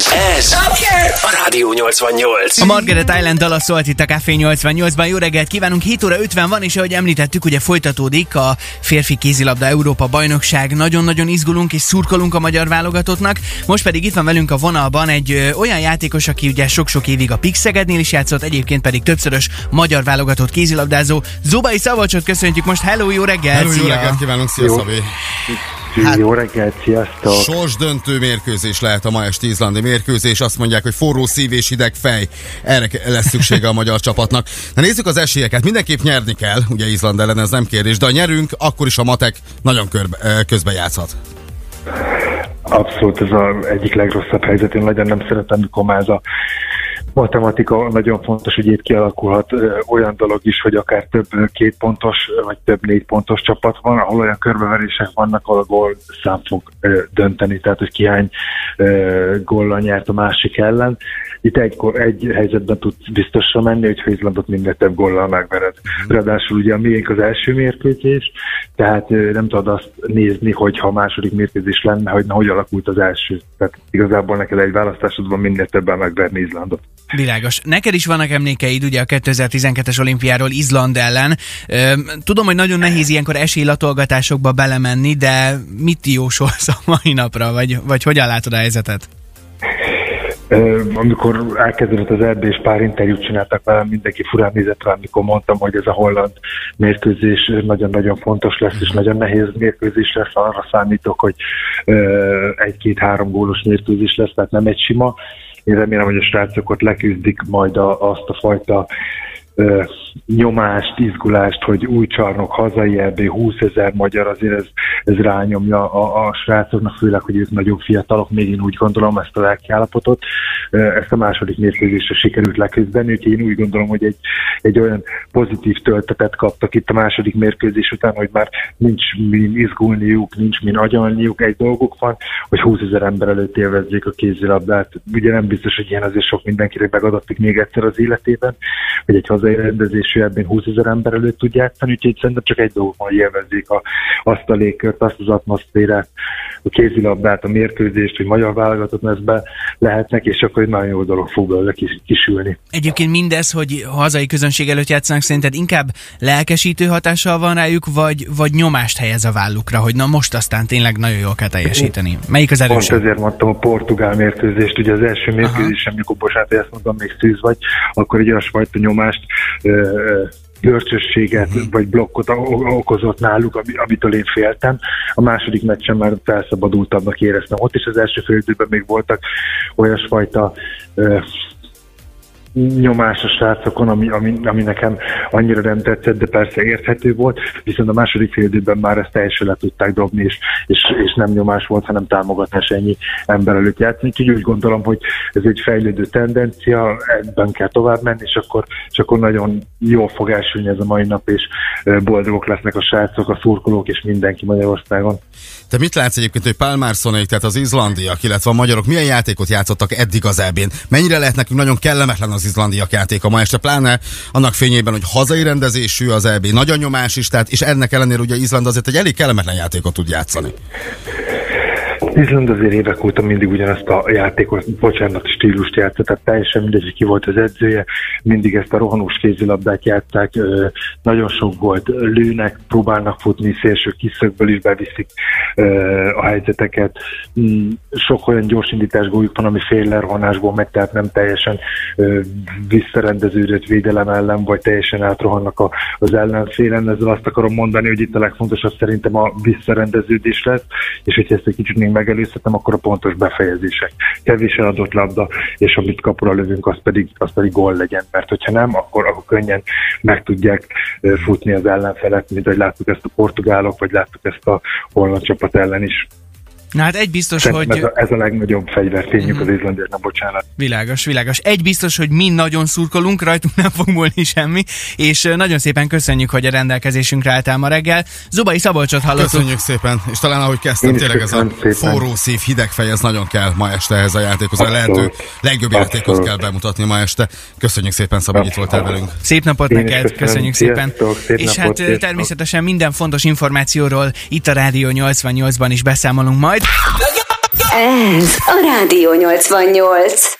Ez, ez a Rádió 88. A Margaret Island dala szólt itt a Café 88-ban. Jó reggelt kívánunk, 7 óra 50 van, és ahogy említettük, ugye folytatódik a férfi kézilabda Európa bajnokság. Nagyon-nagyon izgulunk és szurkolunk a magyar válogatottnak. Most pedig itt van velünk a vonalban egy ö, olyan játékos, aki ugye sok-sok évig a Pixegednél is játszott, egyébként pedig többszörös magyar válogatott kézilabdázó. Zubai Szabolcsot köszöntjük most. Hello, jó reggelt! Hello, jó szia! reggelt kívánunk, szia Jó. Szabé! Hát, Jó reggelt, sziasztok! Sors döntő mérkőzés lehet a ma esti izlandi mérkőzés. Azt mondják, hogy forró szív és hideg fej. Erre lesz szüksége a magyar csapatnak. Na nézzük az esélyeket. Mindenképp nyerni kell, ugye Izland ellen, ez nem kérdés, de ha nyerünk, akkor is a matek nagyon körbe, közbe játszhat. Abszolút ez az egyik legrosszabb helyzet. Én nagyon nem szeretem, mikor már ez a matematika nagyon fontos, hogy itt kialakulhat olyan dolog is, hogy akár több két pontos, vagy több négy pontos csapat van, ahol olyan körbeverések vannak, ahol a gól szám fog dönteni, tehát hogy ki hány góllal nyert a másik ellen. Itt egy, gól- egy helyzetben tudsz biztosra menni, hogy Izlandot minél több góllal megvered. Ráadásul ugye a miénk az első mérkőzés, tehát nem tudod azt nézni, hogy ha a második mérkőzés lenne, hogy na, hogy alakult az első. Tehát igazából neked egy választásod van minél többen megverni Izlandot. Világos. Neked is vannak emlékeid ugye a 2012-es olimpiáról Izland ellen. Tudom, hogy nagyon nehéz ilyenkor esélylatolgatásokba belemenni, de mit jósolsz a mai napra, vagy, vagy hogyan látod a helyzetet? Amikor elkezdődött az erdő pár interjút csináltak velem, mindenki furán nézett rá, amikor mondtam, hogy ez a holland mérkőzés nagyon-nagyon fontos lesz, és nagyon nehéz mérkőzés lesz, arra számítok, hogy egy-két-három gólos mérkőzés lesz, tehát nem egy sima. Én remélem, hogy a srácok leküzdik majd a, azt a fajta ö, nyomást, izgulást, hogy új csarnok, hazai ebbé 20 ezer magyar, azért ez, ez rányomja a, a srácoknak, főleg, hogy ők nagyon fiatalok, még én úgy gondolom ezt a lelkiállapotot. Ezt a második mérkőzésre sikerült leküzdeni, úgyhogy én úgy gondolom, hogy egy, egy olyan pozitív töltetet kaptak itt a második mérkőzés után, hogy már nincs min izgulniuk, nincs min agyalniuk, egy dolguk van, hogy 20 ezer ember előtt élvezzék a kézilabdát. Ugye nem biztos, hogy ilyen azért sok mindenkire megadatik még egyszer az életében, hogy egy hazai rendezésű ebben 20 ezer ember előtt tud játszani, úgyhogy szerintem csak egy dolog van, élvezzék a, azt a légkört, azt az atmoszférát, a kézilabdát, a mérkőzést, hogy magyar válogatott mezbe lehetnek, és akkor egy nagyon jó dolog fog belőle kis, kisülni. Egyébként mindez, hogy hazai közönség előtt játszanak, szerinted inkább lelkesítő hatással van rájuk, vagy, vagy nyomást helyez a vállukra, hogy na most aztán tényleg nagyon jól kell teljesíteni. Melyik az Pont erősebb? ezért mondtam a portugál mérkőzést, ugye az első mérkőzésen, amikor bocsánat, hogy ezt mondom, még szűz vagy, akkor egy olyasfajta nyomást, ö, ö, görcsösséget vagy blokkot okozott náluk, ami, amitől én féltem. A második meccsen már felszabadultabbnak éreztem. Ott is az első fél időben még voltak olyasfajta nyomás a srácokon, ami, ami, ami nekem annyira nem tetszett, de persze érthető volt, viszont a második fél időben már ezt teljesen le tudták dobni, és, és, és nem nyomás volt, hanem támogatás ennyi ember előtt játszani. Úgyhogy úgy gondolom, hogy ez egy fejlődő tendencia, ebben kell tovább menni, és akkor, és akkor nagyon jól fog elsülni ez a mai nap, és boldogok lesznek a srácok, a szurkolók és mindenki Magyarországon. Te mit látsz egyébként, hogy Pálmárszonék, tehát az izlandiak, illetve a magyarok milyen játékot játszottak eddig az ebén? Mennyire lehet nekünk nagyon kellemetlen az izlandiak játéka ma este, pláne annak fényében, hogy hazai rendezésű az EB, nagy a nyomás is, tehát, és ennek ellenére ugye Izland azért egy elég kellemetlen játékot tud játszani. Izland azért évek óta mindig ugyanazt a játékot, bocsánat, stílust játszott, tehát teljesen mindegy, ki volt az edzője, mindig ezt a rohanós kézilabdát játszák, nagyon sok volt, lőnek, próbálnak futni, szélső kiszögből is beviszik a helyzeteket, Mm, sok olyan gyorsindítás góljuk van, ami fél lerhanásból megy, tehát nem teljesen visszarendeződött védelem ellen, vagy teljesen átrohannak az ellenfélen, ezzel azt akarom mondani, hogy itt a legfontosabb szerintem a visszarendeződés lesz, és hogyha ezt egy kicsit még megelőzhetem, akkor a pontos befejezések. Kevés eladott labda, és amit kapura lövünk, az pedig, az pedig gól legyen, mert hogyha nem, akkor, akkor könnyen meg tudják futni az ellenfelet, mint ahogy láttuk ezt a portugálok, vagy láttuk ezt a holland csapat ellen is. Na hát egy biztos, Szerintem hogy... ez, a, ez a legnagyobb fegyvertényük az izlandiaknak, bocsánat. Világos, világos. Egy biztos, hogy mi nagyon szurkolunk, rajtunk nem fog múlni semmi, és nagyon szépen köszönjük, hogy a rendelkezésünkre álltál ma reggel. Zubai Szabolcsot hallottuk. Köszönjük szépen, és talán ahogy kezdtem, Én tényleg ez a szépen. forró szív, hideg fej, ez nagyon kell ma este ehhez a játékhoz, a lehető legjobb játékot Abszolút. kell bemutatni ma este. Köszönjük szépen, Szabad, hogy itt voltál velünk. Szép napot Én neked, köszönöm. köszönjük szépen. Sziasztok, szép és napot, hát sziasztok. természetesen minden fontos információról itt a Rádió 88-ban is beszámolunk majd. Ez a Rádió 88.